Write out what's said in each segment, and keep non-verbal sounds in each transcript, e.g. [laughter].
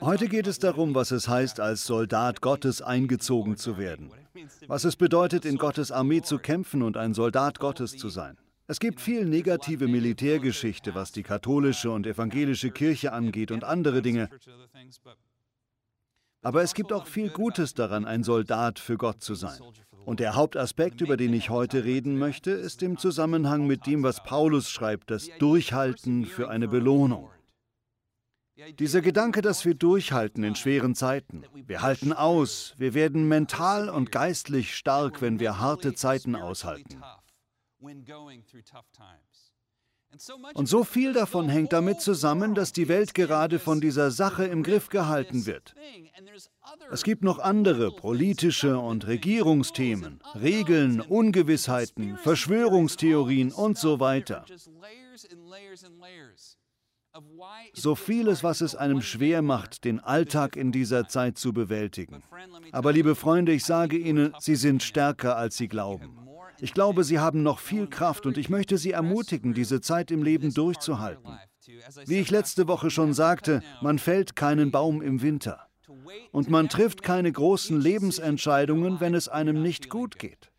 Heute geht es darum, was es heißt, als Soldat Gottes eingezogen zu werden. Was es bedeutet, in Gottes Armee zu kämpfen und ein Soldat Gottes zu sein. Es gibt viel negative Militärgeschichte, was die katholische und evangelische Kirche angeht und andere Dinge. Aber es gibt auch viel Gutes daran, ein Soldat für Gott zu sein. Und der Hauptaspekt, über den ich heute reden möchte, ist im Zusammenhang mit dem, was Paulus schreibt, das Durchhalten für eine Belohnung. Dieser Gedanke, dass wir durchhalten in schweren Zeiten. Wir halten aus, wir werden mental und geistlich stark, wenn wir harte Zeiten aushalten. Und so viel davon hängt damit zusammen, dass die Welt gerade von dieser Sache im Griff gehalten wird. Es gibt noch andere politische und Regierungsthemen, Regeln, Ungewissheiten, Verschwörungstheorien und so weiter. So vieles, was es einem schwer macht, den Alltag in dieser Zeit zu bewältigen. Aber liebe Freunde, ich sage Ihnen, Sie sind stärker, als Sie glauben. Ich glaube, Sie haben noch viel Kraft und ich möchte Sie ermutigen, diese Zeit im Leben durchzuhalten. Wie ich letzte Woche schon sagte, man fällt keinen Baum im Winter. Und man trifft keine großen Lebensentscheidungen, wenn es einem nicht gut geht.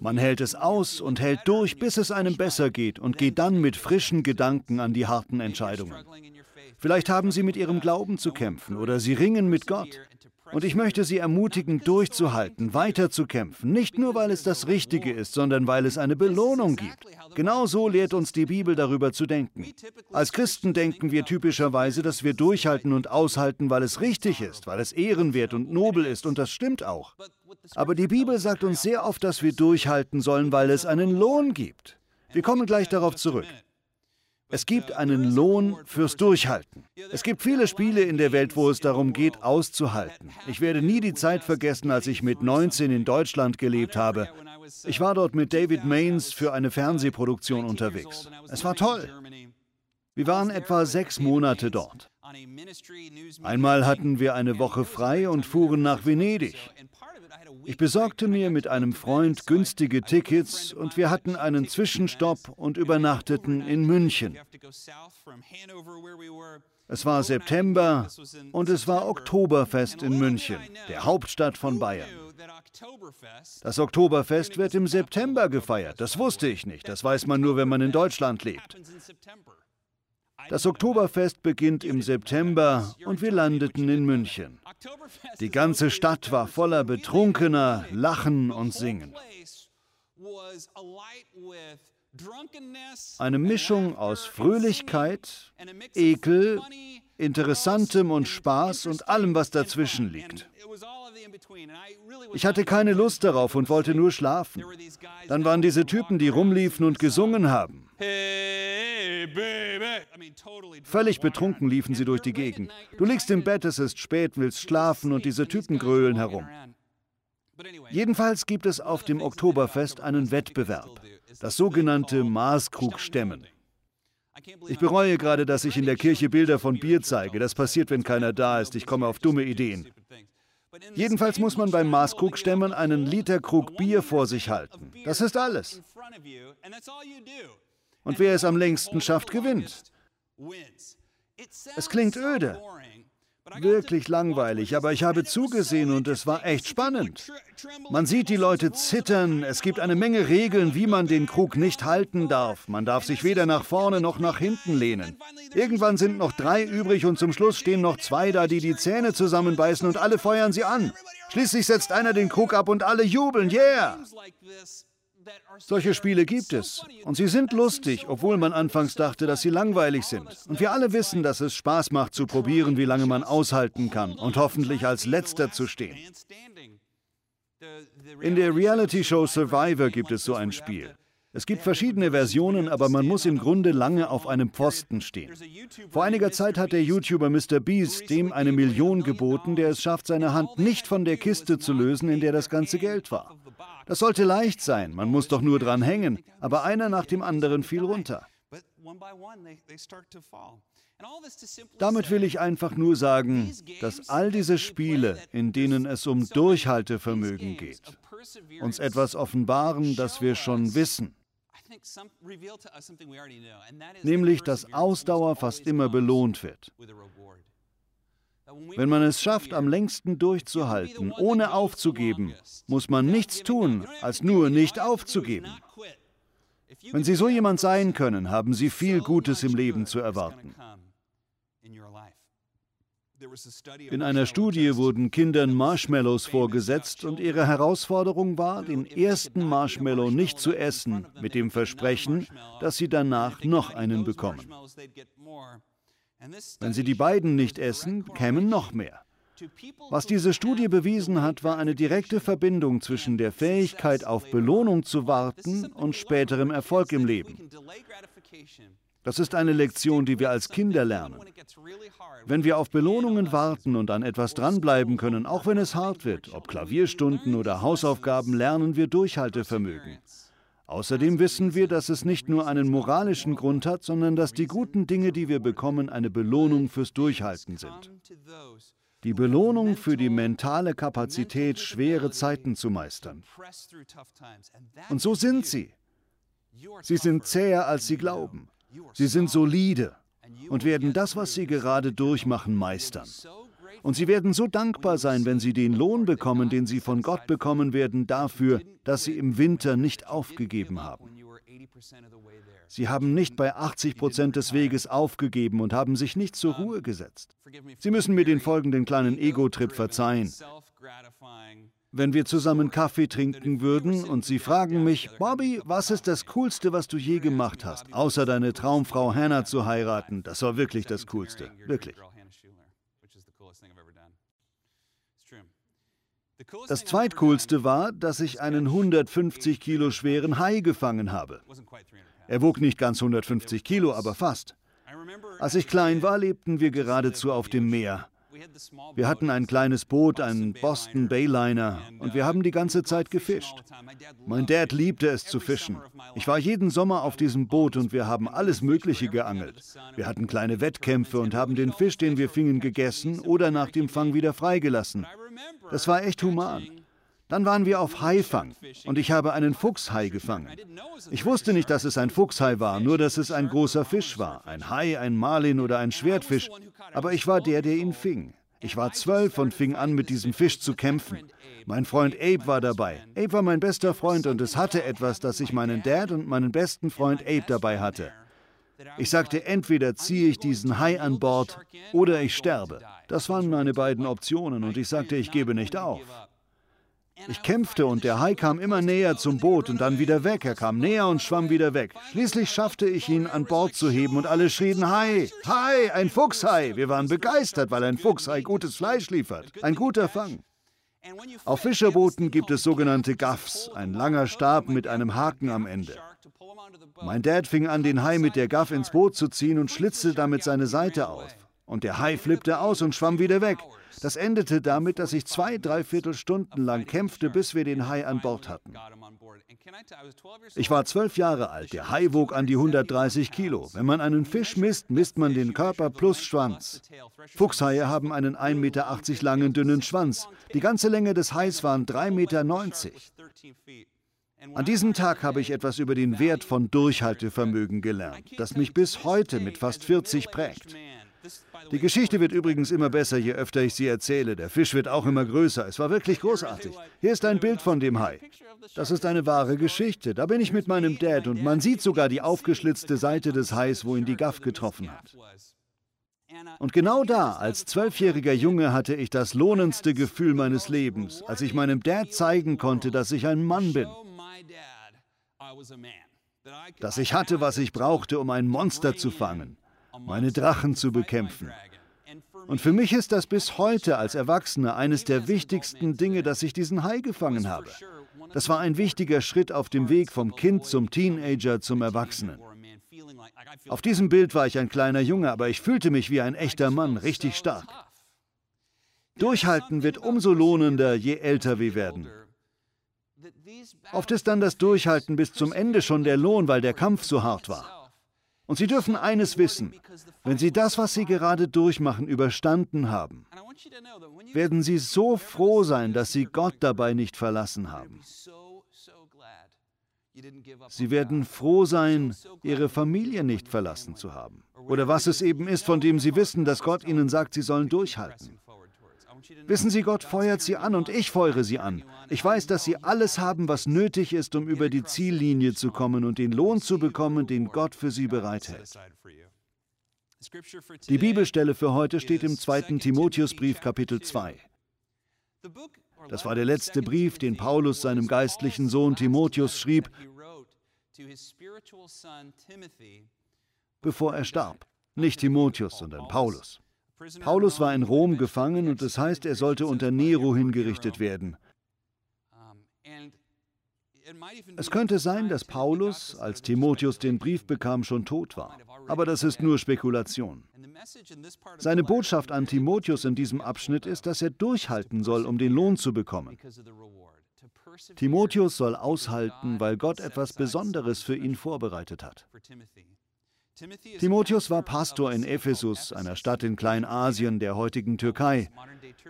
Man hält es aus und hält durch, bis es einem besser geht und geht dann mit frischen Gedanken an die harten Entscheidungen. Vielleicht haben Sie mit Ihrem Glauben zu kämpfen oder Sie ringen mit Gott. Und ich möchte Sie ermutigen, durchzuhalten, weiterzukämpfen, nicht nur weil es das Richtige ist, sondern weil es eine Belohnung gibt. Genau so lehrt uns die Bibel darüber zu denken. Als Christen denken wir typischerweise, dass wir durchhalten und aushalten, weil es richtig ist, weil es ehrenwert und nobel ist, und das stimmt auch. Aber die Bibel sagt uns sehr oft, dass wir durchhalten sollen, weil es einen Lohn gibt. Wir kommen gleich darauf zurück. Es gibt einen Lohn fürs Durchhalten. Es gibt viele Spiele in der Welt, wo es darum geht, auszuhalten. Ich werde nie die Zeit vergessen, als ich mit 19 in Deutschland gelebt habe. Ich war dort mit David Mains für eine Fernsehproduktion unterwegs. Es war toll. Wir waren etwa sechs Monate dort. Einmal hatten wir eine Woche frei und fuhren nach Venedig. Ich besorgte mir mit einem Freund günstige Tickets und wir hatten einen Zwischenstopp und übernachteten in München. Es war September und es war Oktoberfest in München, der Hauptstadt von Bayern. Das Oktoberfest wird im September gefeiert. Das wusste ich nicht. Das weiß man nur, wenn man in Deutschland lebt. Das Oktoberfest beginnt im September und wir landeten in München. Die ganze Stadt war voller Betrunkener, Lachen und Singen. Eine Mischung aus Fröhlichkeit, Ekel, Interessantem und Spaß und allem, was dazwischen liegt. Ich hatte keine Lust darauf und wollte nur schlafen. Dann waren diese Typen, die rumliefen und gesungen haben. Völlig betrunken liefen sie durch die Gegend. Du liegst im Bett, es ist spät, willst schlafen und diese Typen grölen herum. Jedenfalls gibt es auf dem Oktoberfest einen Wettbewerb, das sogenannte Maßkrugstemmen. Ich bereue gerade, dass ich in der Kirche Bilder von Bier zeige. Das passiert, wenn keiner da ist. Ich komme auf dumme Ideen. Jedenfalls muss man beim Maßkrugstemmen einen Literkrug Bier vor sich halten. Das ist alles. Und wer es am längsten schafft, gewinnt. Es klingt öde, wirklich langweilig, aber ich habe zugesehen und es war echt spannend. Man sieht die Leute zittern, es gibt eine Menge Regeln, wie man den Krug nicht halten darf. Man darf sich weder nach vorne noch nach hinten lehnen. Irgendwann sind noch drei übrig und zum Schluss stehen noch zwei da, die die Zähne zusammenbeißen und alle feuern sie an. Schließlich setzt einer den Krug ab und alle jubeln, yeah! Solche Spiele gibt es. Und sie sind lustig, obwohl man anfangs dachte, dass sie langweilig sind. Und wir alle wissen, dass es Spaß macht zu probieren, wie lange man aushalten kann und hoffentlich als letzter zu stehen. In der Reality-Show Survivor gibt es so ein Spiel. Es gibt verschiedene Versionen, aber man muss im Grunde lange auf einem Pfosten stehen. Vor einiger Zeit hat der YouTuber Mr. Beast dem eine Million geboten, der es schafft, seine Hand nicht von der Kiste zu lösen, in der das ganze Geld war. Das sollte leicht sein, man muss doch nur dran hängen, aber einer nach dem anderen fiel runter. Damit will ich einfach nur sagen, dass all diese Spiele, in denen es um Durchhaltevermögen geht, uns etwas offenbaren, das wir schon wissen. Nämlich, dass Ausdauer fast immer belohnt wird. Wenn man es schafft, am längsten durchzuhalten, ohne aufzugeben, muss man nichts tun, als nur nicht aufzugeben. Wenn Sie so jemand sein können, haben Sie viel Gutes im Leben zu erwarten. In einer Studie wurden Kindern Marshmallows vorgesetzt und ihre Herausforderung war, den ersten Marshmallow nicht zu essen, mit dem Versprechen, dass sie danach noch einen bekommen. Wenn sie die beiden nicht essen, kämen noch mehr. Was diese Studie bewiesen hat, war eine direkte Verbindung zwischen der Fähigkeit, auf Belohnung zu warten und späterem Erfolg im Leben. Das ist eine Lektion, die wir als Kinder lernen. Wenn wir auf Belohnungen warten und an etwas dranbleiben können, auch wenn es hart wird, ob Klavierstunden oder Hausaufgaben, lernen wir Durchhaltevermögen. Außerdem wissen wir, dass es nicht nur einen moralischen Grund hat, sondern dass die guten Dinge, die wir bekommen, eine Belohnung fürs Durchhalten sind. Die Belohnung für die mentale Kapazität, schwere Zeiten zu meistern. Und so sind sie. Sie sind zäher, als sie glauben. Sie sind solide und werden das, was sie gerade durchmachen, meistern. Und sie werden so dankbar sein, wenn sie den Lohn bekommen, den sie von Gott bekommen werden, dafür, dass sie im Winter nicht aufgegeben haben. Sie haben nicht bei 80 Prozent des Weges aufgegeben und haben sich nicht zur Ruhe gesetzt. Sie müssen mir den folgenden kleinen Ego-Trip verzeihen. Wenn wir zusammen Kaffee trinken würden und Sie fragen mich, Bobby, was ist das Coolste, was du je gemacht hast, außer deine Traumfrau Hannah zu heiraten? Das war wirklich das Coolste, wirklich. Das zweitcoolste war, dass ich einen 150 Kilo schweren Hai gefangen habe. Er wog nicht ganz 150 Kilo, aber fast. Als ich klein war, lebten wir geradezu auf dem Meer. Wir hatten ein kleines Boot, einen Boston Bayliner, und wir haben die ganze Zeit gefischt. Mein Dad liebte es zu fischen. Ich war jeden Sommer auf diesem Boot und wir haben alles Mögliche geangelt. Wir hatten kleine Wettkämpfe und haben den Fisch, den wir fingen, gegessen oder nach dem Fang wieder freigelassen. Das war echt human. Dann waren wir auf Haifang und ich habe einen Fuchshai gefangen. Ich wusste nicht, dass es ein Fuchshai war, nur dass es ein großer Fisch war, ein Hai, ein Marlin oder ein Schwertfisch, aber ich war der, der ihn fing. Ich war zwölf und fing an, mit diesem Fisch zu kämpfen. Mein Freund Abe war dabei. Abe war mein bester Freund und es hatte etwas, dass ich meinen Dad und meinen besten Freund Abe dabei hatte. Ich sagte, entweder ziehe ich diesen Hai an Bord oder ich sterbe. Das waren meine beiden Optionen und ich sagte, ich gebe nicht auf. Ich kämpfte und der Hai kam immer näher zum Boot und dann wieder weg. Er kam näher und schwamm wieder weg. Schließlich schaffte ich ihn an Bord zu heben und alle schrien Hai, Hai, ein Fuchshai. Wir waren begeistert, weil ein Fuchshai gutes Fleisch liefert. Ein guter Fang. Auf Fischerbooten gibt es sogenannte Gaffs, ein langer Stab mit einem Haken am Ende. Mein Dad fing an, den Hai mit der Gaff ins Boot zu ziehen und schlitzte damit seine Seite auf. Und der Hai flippte aus und schwamm wieder weg. Das endete damit, dass ich zwei, dreiviertel Stunden lang kämpfte, bis wir den Hai an Bord hatten. Ich war zwölf Jahre alt. Der Hai wog an die 130 Kilo. Wenn man einen Fisch misst, misst man den Körper plus Schwanz. Fuchshaie haben einen 1,80 Meter langen, dünnen Schwanz. Die ganze Länge des Hais waren 3,90 Meter. An diesem Tag habe ich etwas über den Wert von Durchhaltevermögen gelernt, das mich bis heute mit fast 40 prägt. Die Geschichte wird übrigens immer besser, je öfter ich sie erzähle. Der Fisch wird auch immer größer. Es war wirklich großartig. Hier ist ein Bild von dem Hai. Das ist eine wahre Geschichte. Da bin ich mit meinem Dad und man sieht sogar die aufgeschlitzte Seite des Hais, wo ihn die Gaff getroffen hat. Und genau da, als zwölfjähriger Junge, hatte ich das lohnendste Gefühl meines Lebens, als ich meinem Dad zeigen konnte, dass ich ein Mann bin. Dass ich hatte, was ich brauchte, um ein Monster zu fangen meine Drachen zu bekämpfen. Und für mich ist das bis heute als Erwachsener eines der wichtigsten Dinge, dass ich diesen Hai gefangen habe. Das war ein wichtiger Schritt auf dem Weg vom Kind zum Teenager zum Erwachsenen. Auf diesem Bild war ich ein kleiner Junge, aber ich fühlte mich wie ein echter Mann, richtig stark. Durchhalten wird umso lohnender, je älter wir werden. Oft ist dann das Durchhalten bis zum Ende schon der Lohn, weil der Kampf so hart war. Und Sie dürfen eines wissen, wenn Sie das, was Sie gerade durchmachen, überstanden haben, werden Sie so froh sein, dass Sie Gott dabei nicht verlassen haben. Sie werden froh sein, ihre Familie nicht verlassen zu haben. Oder was es eben ist, von dem sie wissen, dass Gott ihnen sagt, sie sollen durchhalten. Wissen Sie, Gott feuert sie an und ich feuere sie an. Ich weiß, dass sie alles haben, was nötig ist, um über die Ziellinie zu kommen und den Lohn zu bekommen, den Gott für sie bereithält. Die Bibelstelle für heute steht im 2. Timotheusbrief Kapitel 2. Das war der letzte Brief, den Paulus seinem geistlichen Sohn Timotheus schrieb, bevor er starb. Nicht Timotheus, sondern Paulus. Paulus war in Rom gefangen und es das heißt, er sollte unter Nero hingerichtet werden. Es könnte sein, dass Paulus, als Timotheus den Brief bekam, schon tot war. Aber das ist nur Spekulation. Seine Botschaft an Timotheus in diesem Abschnitt ist, dass er durchhalten soll, um den Lohn zu bekommen. Timotheus soll aushalten, weil Gott etwas Besonderes für ihn vorbereitet hat. Timotheus war Pastor in Ephesus, einer Stadt in Kleinasien der heutigen Türkei.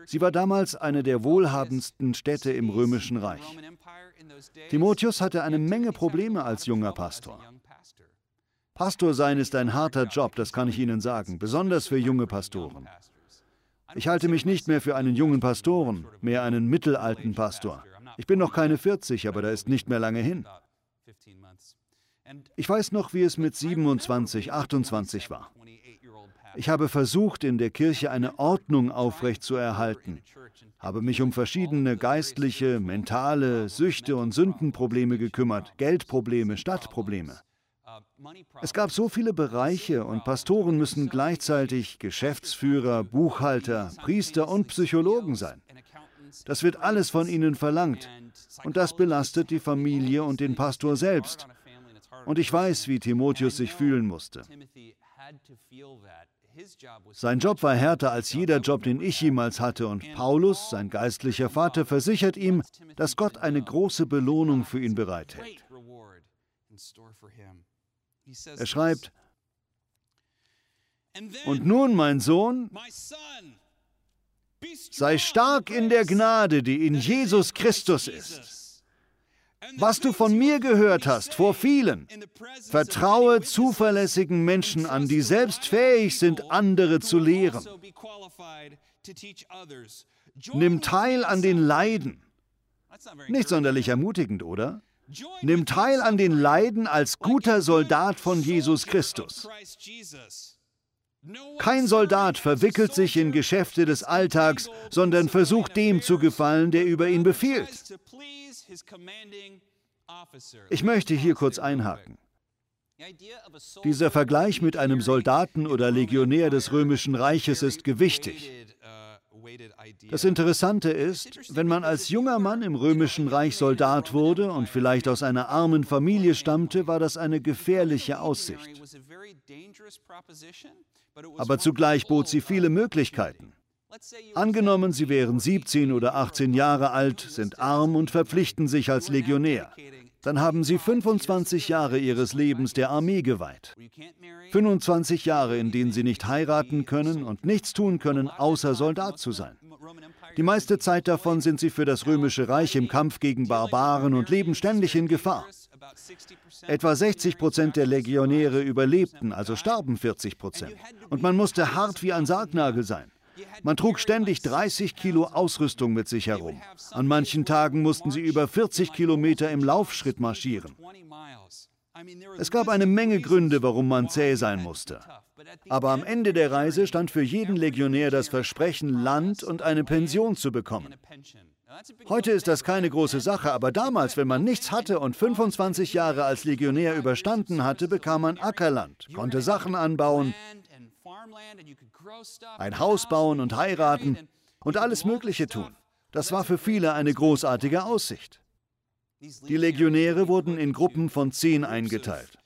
Sie war damals eine der wohlhabendsten Städte im römischen Reich. Timotheus hatte eine Menge Probleme als junger Pastor. Pastor sein ist ein harter Job, das kann ich Ihnen sagen, besonders für junge Pastoren. Ich halte mich nicht mehr für einen jungen Pastoren, mehr einen mittelalten Pastor. Ich bin noch keine 40, aber da ist nicht mehr lange hin. Ich weiß noch, wie es mit 27, 28 war. Ich habe versucht, in der Kirche eine Ordnung aufrechtzuerhalten, habe mich um verschiedene geistliche, mentale, Süchte und Sündenprobleme gekümmert, Geldprobleme, Stadtprobleme. Es gab so viele Bereiche und Pastoren müssen gleichzeitig Geschäftsführer, Buchhalter, Priester und Psychologen sein. Das wird alles von ihnen verlangt und das belastet die Familie und den Pastor selbst. Und ich weiß, wie Timotheus sich fühlen musste. Sein Job war härter als jeder Job, den ich jemals hatte, und Paulus, sein geistlicher Vater, versichert ihm, dass Gott eine große Belohnung für ihn bereithält. Er schreibt, und nun, mein Sohn, sei stark in der Gnade, die in Jesus Christus ist. Was du von mir gehört hast vor vielen, vertraue zuverlässigen Menschen an, die selbst fähig sind, andere zu lehren. Nimm teil an den Leiden. Nicht sonderlich ermutigend, oder? Nimm teil an den Leiden als guter Soldat von Jesus Christus. Kein Soldat verwickelt sich in Geschäfte des Alltags, sondern versucht dem zu gefallen, der über ihn befiehlt. Ich möchte hier kurz einhaken. Dieser Vergleich mit einem Soldaten oder Legionär des römischen Reiches ist gewichtig. Das Interessante ist, wenn man als junger Mann im römischen Reich Soldat wurde und vielleicht aus einer armen Familie stammte, war das eine gefährliche Aussicht. Aber zugleich bot sie viele Möglichkeiten. Angenommen, Sie wären 17 oder 18 Jahre alt, sind arm und verpflichten sich als Legionär. Dann haben Sie 25 Jahre Ihres Lebens der Armee geweiht. 25 Jahre, in denen Sie nicht heiraten können und nichts tun können, außer Soldat zu sein. Die meiste Zeit davon sind Sie für das römische Reich im Kampf gegen Barbaren und leben ständig in Gefahr. Etwa 60 Prozent der Legionäre überlebten, also starben 40 Prozent. Und man musste hart wie ein Sargnagel sein. Man trug ständig 30 Kilo Ausrüstung mit sich herum. An manchen Tagen mussten sie über 40 Kilometer im Laufschritt marschieren. Es gab eine Menge Gründe, warum man zäh sein musste. Aber am Ende der Reise stand für jeden Legionär das Versprechen, Land und eine Pension zu bekommen. Heute ist das keine große Sache, aber damals, wenn man nichts hatte und 25 Jahre als Legionär überstanden hatte, bekam man Ackerland, konnte Sachen anbauen, ein Haus bauen und heiraten und alles Mögliche tun. Das war für viele eine großartige Aussicht. Die Legionäre wurden in Gruppen von zehn eingeteilt.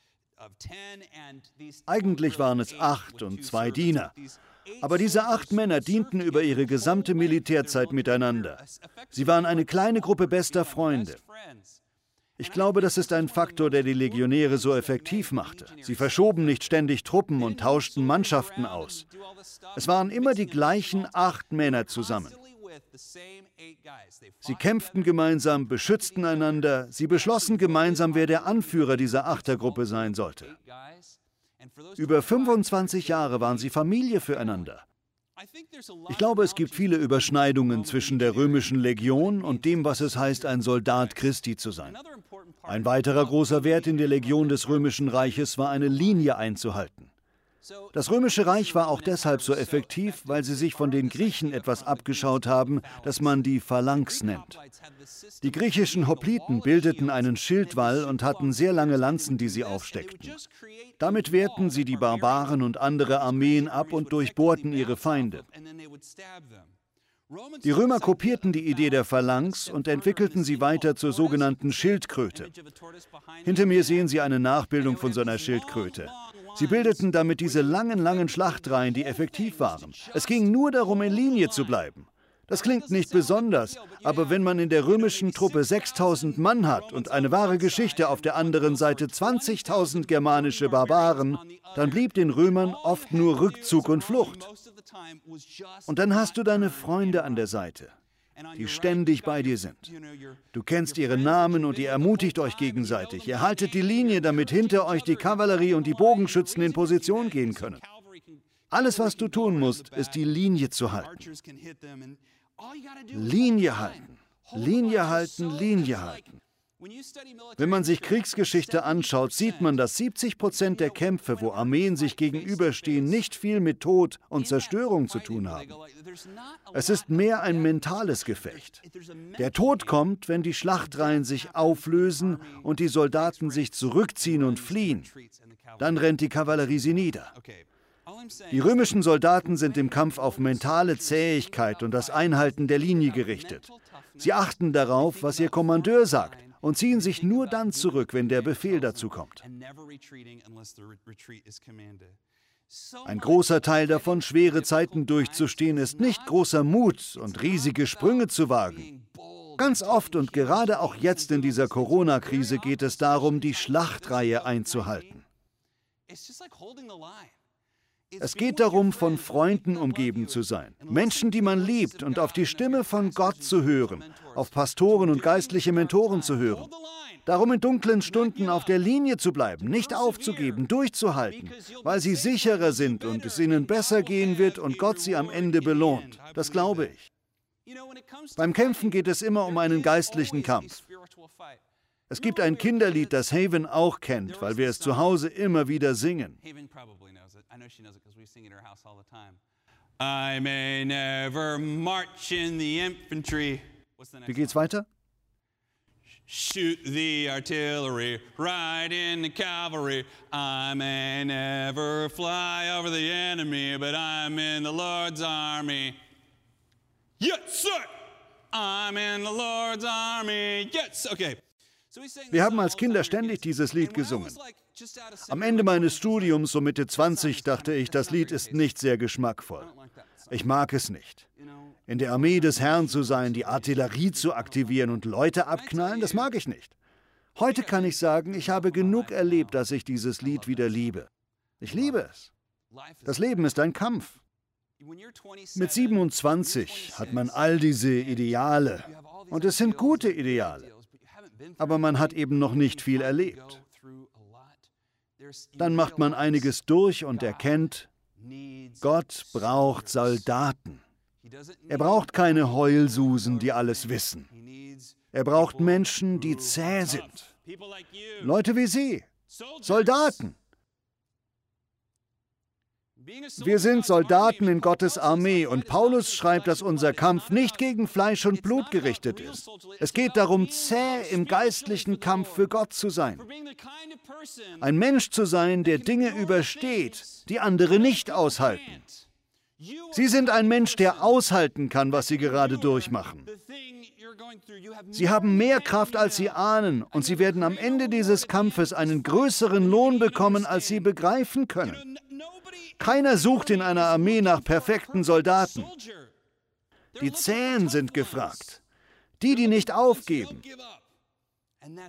Eigentlich waren es acht und zwei Diener. Aber diese acht Männer dienten über ihre gesamte Militärzeit miteinander. Sie waren eine kleine Gruppe bester Freunde. Ich glaube, das ist ein Faktor, der die Legionäre so effektiv machte. Sie verschoben nicht ständig Truppen und tauschten Mannschaften aus. Es waren immer die gleichen acht Männer zusammen. Sie kämpften gemeinsam, beschützten einander, sie beschlossen gemeinsam, wer der Anführer dieser Achtergruppe sein sollte. Über 25 Jahre waren sie Familie füreinander. Ich glaube, es gibt viele Überschneidungen zwischen der römischen Legion und dem, was es heißt, ein Soldat Christi zu sein. Ein weiterer großer Wert in der Legion des römischen Reiches war eine Linie einzuhalten. Das römische Reich war auch deshalb so effektiv, weil sie sich von den Griechen etwas abgeschaut haben, das man die Phalanx nennt. Die griechischen Hopliten bildeten einen Schildwall und hatten sehr lange Lanzen, die sie aufsteckten. Damit wehrten sie die Barbaren und andere Armeen ab und durchbohrten ihre Feinde. Die Römer kopierten die Idee der Phalanx und entwickelten sie weiter zur sogenannten Schildkröte. Hinter mir sehen Sie eine Nachbildung von so einer Schildkröte. Sie bildeten damit diese langen, langen Schlachtreihen, die effektiv waren. Es ging nur darum, in Linie zu bleiben. Das klingt nicht besonders, aber wenn man in der römischen Truppe 6000 Mann hat und eine wahre Geschichte auf der anderen Seite 20.000 germanische Barbaren, dann blieb den Römern oft nur Rückzug und Flucht. Und dann hast du deine Freunde an der Seite die ständig bei dir sind. Du kennst ihre Namen und ihr ermutigt euch gegenseitig. Ihr haltet die Linie, damit hinter euch die Kavallerie und die Bogenschützen in Position gehen können. Alles, was du tun musst, ist die Linie zu halten. Linie halten, Linie halten, Linie halten. Wenn man sich Kriegsgeschichte anschaut, sieht man, dass 70 Prozent der Kämpfe, wo Armeen sich gegenüberstehen, nicht viel mit Tod und Zerstörung zu tun haben. Es ist mehr ein mentales Gefecht. Der Tod kommt, wenn die Schlachtreihen sich auflösen und die Soldaten sich zurückziehen und fliehen. Dann rennt die Kavallerie sie nieder. Die römischen Soldaten sind im Kampf auf mentale Zähigkeit und das Einhalten der Linie gerichtet. Sie achten darauf, was ihr Kommandeur sagt und ziehen sich nur dann zurück, wenn der Befehl dazu kommt. Ein großer Teil davon, schwere Zeiten durchzustehen, ist nicht großer Mut und riesige Sprünge zu wagen. Ganz oft und gerade auch jetzt in dieser Corona-Krise geht es darum, die Schlachtreihe einzuhalten. Es geht darum, von Freunden umgeben zu sein, Menschen, die man liebt und auf die Stimme von Gott zu hören, auf Pastoren und geistliche Mentoren zu hören. Darum in dunklen Stunden auf der Linie zu bleiben, nicht aufzugeben, durchzuhalten, weil sie sicherer sind und es ihnen besser gehen wird und Gott sie am Ende belohnt. Das glaube ich. Beim Kämpfen geht es immer um einen geistlichen Kampf. Es gibt ein Kinderlied, das Haven auch kennt, weil wir es zu Hause immer wieder singen. I may never march in the infantry. Wie geht's weiter? Shoot the artillery, ride in the cavalry. I may never fly over the enemy, but I'm in the Lord's army. Yes, sir! I'm in the Lord's army. Yes, okay. Wir haben als Kinder ständig dieses Lied gesungen. Am Ende meines Studiums, so Mitte 20, dachte ich, das Lied ist nicht sehr geschmackvoll. Ich mag es nicht. In der Armee des Herrn zu sein, die Artillerie zu aktivieren und Leute abknallen, das mag ich nicht. Heute kann ich sagen, ich habe genug erlebt, dass ich dieses Lied wieder liebe. Ich liebe es. Das Leben ist ein Kampf. Mit 27 hat man all diese Ideale. Und es sind gute Ideale aber man hat eben noch nicht viel erlebt. Dann macht man einiges durch und erkennt, Gott braucht Soldaten. Er braucht keine Heulsusen, die alles wissen. Er braucht Menschen, die zäh sind. Leute wie Sie, Soldaten. Wir sind Soldaten in Gottes Armee und Paulus schreibt, dass unser Kampf nicht gegen Fleisch und Blut gerichtet ist. Es geht darum, zäh im geistlichen Kampf für Gott zu sein. Ein Mensch zu sein, der Dinge übersteht, die andere nicht aushalten. Sie sind ein Mensch, der aushalten kann, was sie gerade durchmachen. Sie haben mehr Kraft, als sie ahnen, und sie werden am Ende dieses Kampfes einen größeren Lohn bekommen, als sie begreifen können. Keiner sucht in einer Armee nach perfekten Soldaten. Die Zähen sind gefragt. Die, die nicht aufgeben.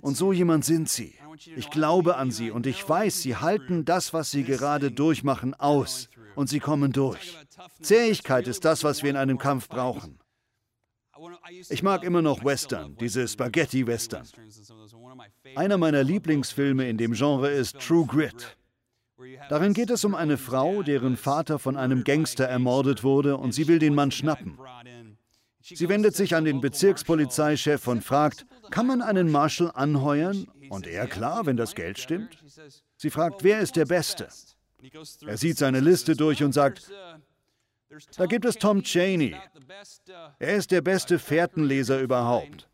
Und so jemand sind sie. Ich glaube an sie und ich weiß, sie halten das, was sie gerade durchmachen, aus. Und sie kommen durch. Zähigkeit ist das, was wir in einem Kampf brauchen. Ich mag immer noch Western, diese Spaghetti-Western. Einer meiner Lieblingsfilme in dem Genre ist True Grit. Darin geht es um eine Frau, deren Vater von einem Gangster ermordet wurde und sie will den Mann schnappen. Sie wendet sich an den Bezirkspolizeichef und fragt, kann man einen Marshal anheuern? Und er, klar, wenn das Geld stimmt. Sie fragt, wer ist der Beste? Er sieht seine Liste durch und sagt, da gibt es Tom Cheney. Er ist der beste Fährtenleser überhaupt.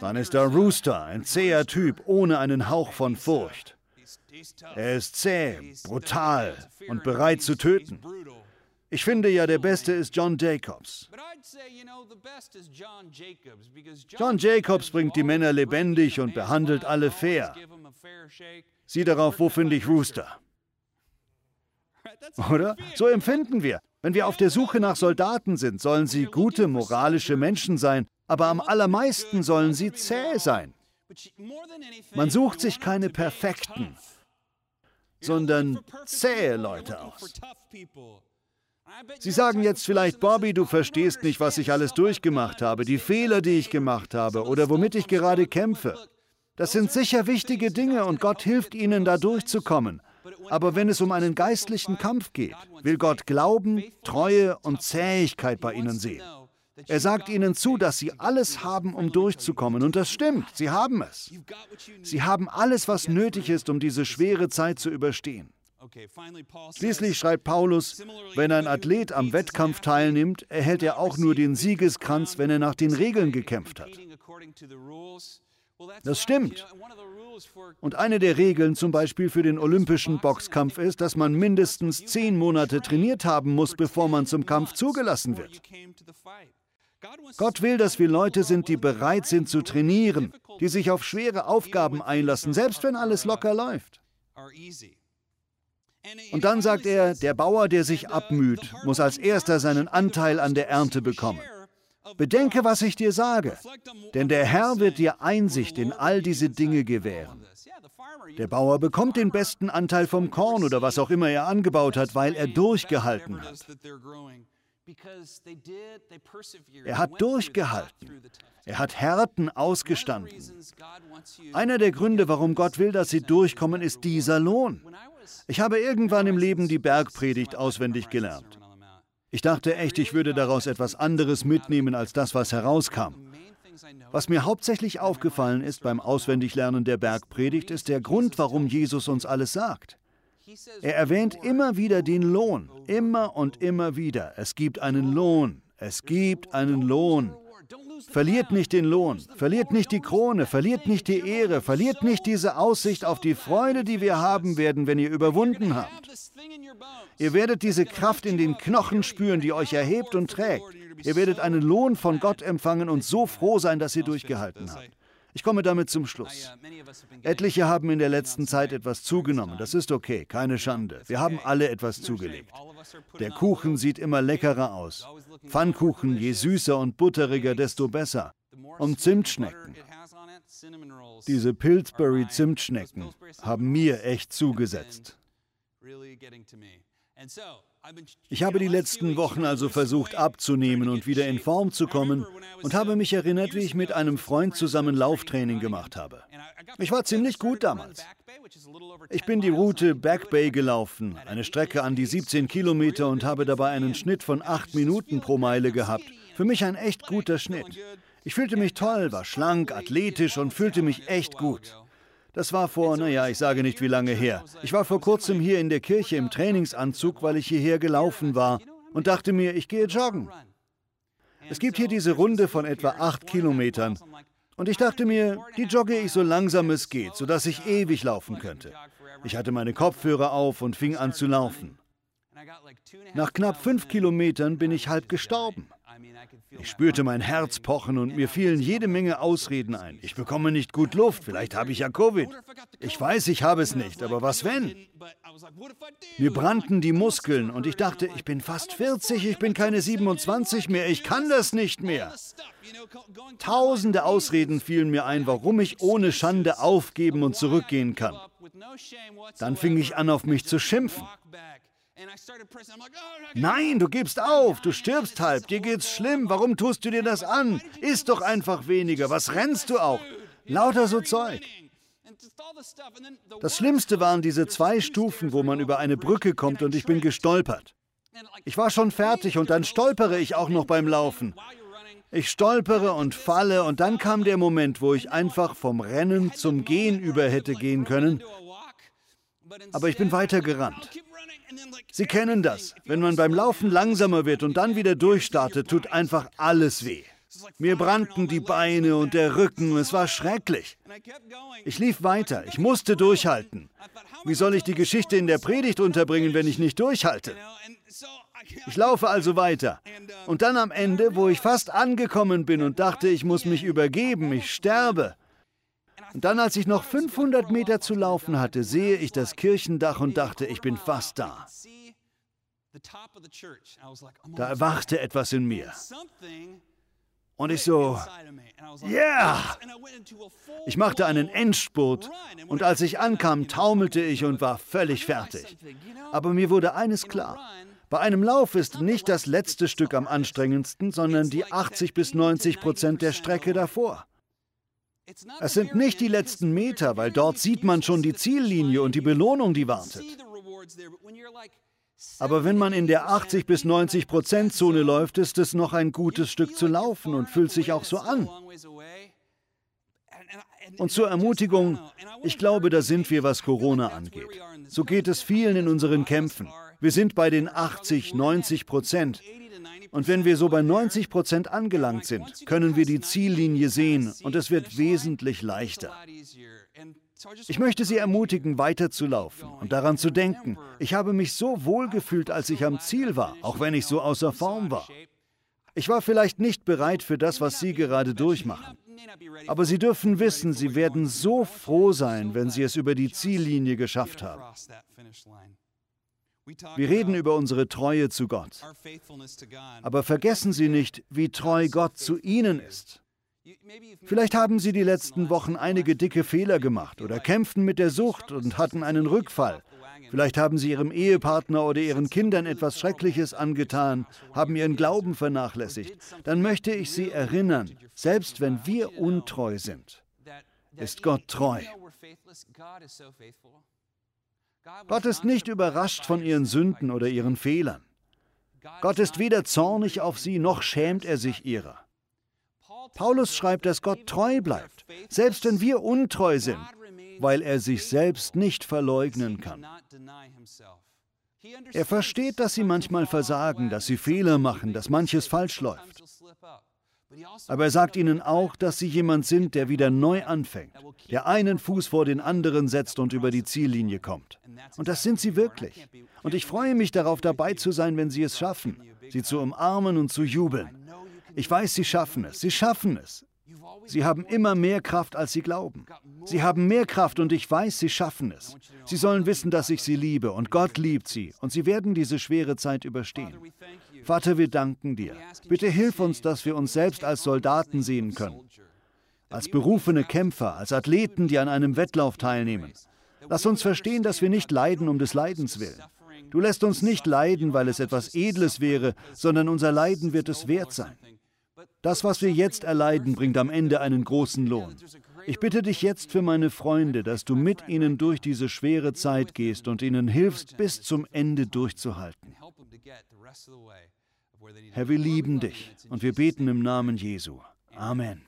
Dann ist da Rooster, ein zäher Typ ohne einen Hauch von Furcht. Er ist zäh, brutal und bereit zu töten. Ich finde ja, der Beste ist John Jacobs. John Jacobs bringt die Männer lebendig und behandelt alle fair. Sieh darauf, wo finde ich Rooster? [laughs] Oder? So empfinden wir. Wenn wir auf der Suche nach Soldaten sind, sollen sie gute, moralische Menschen sein, aber am allermeisten sollen sie zäh sein. Man sucht sich keine perfekten, sondern zähe Leute aus. Sie sagen jetzt vielleicht, Bobby, du verstehst nicht, was ich alles durchgemacht habe, die Fehler, die ich gemacht habe oder womit ich gerade kämpfe. Das sind sicher wichtige Dinge und Gott hilft ihnen, da durchzukommen. Aber wenn es um einen geistlichen Kampf geht, will Gott Glauben, Treue und Zähigkeit bei ihnen sehen. Er sagt ihnen zu, dass sie alles haben, um durchzukommen. Und das stimmt, sie haben es. Sie haben alles, was nötig ist, um diese schwere Zeit zu überstehen. Schließlich schreibt Paulus, wenn ein Athlet am Wettkampf teilnimmt, erhält er auch nur den Siegeskranz, wenn er nach den Regeln gekämpft hat. Das stimmt. Und eine der Regeln zum Beispiel für den olympischen Boxkampf ist, dass man mindestens zehn Monate trainiert haben muss, bevor man zum Kampf zugelassen wird. Gott will, dass wir Leute sind, die bereit sind zu trainieren, die sich auf schwere Aufgaben einlassen, selbst wenn alles locker läuft. Und dann sagt er, der Bauer, der sich abmüht, muss als erster seinen Anteil an der Ernte bekommen. Bedenke, was ich dir sage, denn der Herr wird dir Einsicht in all diese Dinge gewähren. Der Bauer bekommt den besten Anteil vom Korn oder was auch immer er angebaut hat, weil er durchgehalten hat. Er hat durchgehalten. Er hat Härten ausgestanden. Einer der Gründe, warum Gott will, dass sie durchkommen, ist dieser Lohn. Ich habe irgendwann im Leben die Bergpredigt auswendig gelernt. Ich dachte echt, ich würde daraus etwas anderes mitnehmen als das, was herauskam. Was mir hauptsächlich aufgefallen ist beim Auswendiglernen der Bergpredigt, ist der Grund, warum Jesus uns alles sagt. Er erwähnt immer wieder den Lohn, immer und immer wieder. Es gibt einen Lohn, es gibt einen Lohn. Verliert nicht den Lohn, verliert nicht die Krone, verliert nicht die Ehre, verliert nicht diese Aussicht auf die Freude, die wir haben werden, wenn ihr überwunden habt. Ihr werdet diese Kraft in den Knochen spüren, die euch erhebt und trägt. Ihr werdet einen Lohn von Gott empfangen und so froh sein, dass ihr durchgehalten habt. Ich komme damit zum Schluss. Etliche haben in der letzten Zeit etwas zugenommen. Das ist okay, keine Schande. Wir haben alle etwas zugelegt. Der Kuchen sieht immer leckerer aus. Pfannkuchen, je süßer und butteriger, desto besser. Und Zimtschnecken. Diese Pillsbury-Zimtschnecken haben mir echt zugesetzt. Ich habe die letzten Wochen also versucht abzunehmen und wieder in Form zu kommen und habe mich erinnert, wie ich mit einem Freund zusammen Lauftraining gemacht habe. Ich war ziemlich gut damals. Ich bin die Route Back Bay gelaufen, eine Strecke an die 17 Kilometer und habe dabei einen Schnitt von 8 Minuten pro Meile gehabt. Für mich ein echt guter Schnitt. Ich fühlte mich toll, war schlank, athletisch und fühlte mich echt gut. Das war vor, naja, ich sage nicht wie lange her. Ich war vor kurzem hier in der Kirche im Trainingsanzug, weil ich hierher gelaufen war und dachte mir, ich gehe joggen. Es gibt hier diese Runde von etwa acht Kilometern. Und ich dachte mir, die jogge ich so langsam es geht, sodass ich ewig laufen könnte. Ich hatte meine Kopfhörer auf und fing an zu laufen. Nach knapp fünf Kilometern bin ich halb gestorben. Ich spürte mein Herz pochen und mir fielen jede Menge Ausreden ein. Ich bekomme nicht gut Luft, vielleicht habe ich ja Covid. Ich weiß, ich habe es nicht, aber was wenn? Mir brannten die Muskeln und ich dachte, ich bin fast 40, ich bin keine 27 mehr, ich kann das nicht mehr. Tausende Ausreden fielen mir ein, warum ich ohne Schande aufgeben und zurückgehen kann. Dann fing ich an, auf mich zu schimpfen. Nein, du gibst auf, du stirbst halb, dir geht's schlimm, warum tust du dir das an? Iss doch einfach weniger, was rennst du auch? Lauter so Zeug. Das Schlimmste waren diese zwei Stufen, wo man über eine Brücke kommt und ich bin gestolpert. Ich war schon fertig und dann stolpere ich auch noch beim Laufen. Ich stolpere und falle und dann kam der Moment, wo ich einfach vom Rennen zum Gehen über hätte gehen können. Aber ich bin weiter gerannt. Sie kennen das. Wenn man beim Laufen langsamer wird und dann wieder durchstartet, tut einfach alles weh. Mir brannten die Beine und der Rücken, es war schrecklich. Ich lief weiter, ich musste durchhalten. Wie soll ich die Geschichte in der Predigt unterbringen, wenn ich nicht durchhalte? Ich laufe also weiter. Und dann am Ende, wo ich fast angekommen bin und dachte, ich muss mich übergeben, ich sterbe. Und dann, als ich noch 500 Meter zu laufen hatte, sehe ich das Kirchendach und dachte, ich bin fast da. Da erwachte etwas in mir. Und ich so, yeah! Ich machte einen Endspurt und als ich ankam, taumelte ich und war völlig fertig. Aber mir wurde eines klar. Bei einem Lauf ist nicht das letzte Stück am anstrengendsten, sondern die 80 bis 90 Prozent der Strecke davor. Es sind nicht die letzten Meter, weil dort sieht man schon die Ziellinie und die Belohnung, die wartet. Aber wenn man in der 80 bis 90 Prozent Zone läuft, ist es noch ein gutes Stück zu laufen und fühlt sich auch so an. Und zur Ermutigung, ich glaube, da sind wir, was Corona angeht. So geht es vielen in unseren Kämpfen. Wir sind bei den 80, 90 Prozent. Und wenn wir so bei 90 Prozent angelangt sind, können wir die Ziellinie sehen und es wird wesentlich leichter. Ich möchte Sie ermutigen, weiterzulaufen und daran zu denken. Ich habe mich so wohl gefühlt, als ich am Ziel war, auch wenn ich so außer Form war. Ich war vielleicht nicht bereit für das, was Sie gerade durchmachen. Aber Sie dürfen wissen, Sie werden so froh sein, wenn Sie es über die Ziellinie geschafft haben. Wir reden über unsere Treue zu Gott. Aber vergessen Sie nicht, wie treu Gott zu Ihnen ist. Vielleicht haben Sie die letzten Wochen einige dicke Fehler gemacht oder kämpften mit der Sucht und hatten einen Rückfall. Vielleicht haben Sie Ihrem Ehepartner oder Ihren Kindern etwas Schreckliches angetan, haben Ihren Glauben vernachlässigt. Dann möchte ich Sie erinnern, selbst wenn wir untreu sind, ist Gott treu. Gott ist nicht überrascht von Ihren Sünden oder Ihren Fehlern. Gott ist weder zornig auf Sie, noch schämt er sich ihrer. Paulus schreibt, dass Gott treu bleibt, selbst wenn wir untreu sind, weil er sich selbst nicht verleugnen kann. Er versteht, dass sie manchmal versagen, dass sie Fehler machen, dass manches falsch läuft. Aber er sagt ihnen auch, dass sie jemand sind, der wieder neu anfängt, der einen Fuß vor den anderen setzt und über die Ziellinie kommt. Und das sind sie wirklich. Und ich freue mich darauf, dabei zu sein, wenn sie es schaffen, sie zu umarmen und zu jubeln. Ich weiß, Sie schaffen es. Sie schaffen es. Sie haben immer mehr Kraft, als Sie glauben. Sie haben mehr Kraft und ich weiß, Sie schaffen es. Sie sollen wissen, dass ich Sie liebe und Gott liebt Sie und Sie werden diese schwere Zeit überstehen. Vater, wir danken dir. Bitte hilf uns, dass wir uns selbst als Soldaten sehen können. Als berufene Kämpfer, als Athleten, die an einem Wettlauf teilnehmen. Lass uns verstehen, dass wir nicht leiden um des Leidens willen. Du lässt uns nicht leiden, weil es etwas Edles wäre, sondern unser Leiden wird es wert sein. Das, was wir jetzt erleiden, bringt am Ende einen großen Lohn. Ich bitte dich jetzt für meine Freunde, dass du mit ihnen durch diese schwere Zeit gehst und ihnen hilfst, bis zum Ende durchzuhalten. Herr, wir lieben dich und wir beten im Namen Jesu. Amen.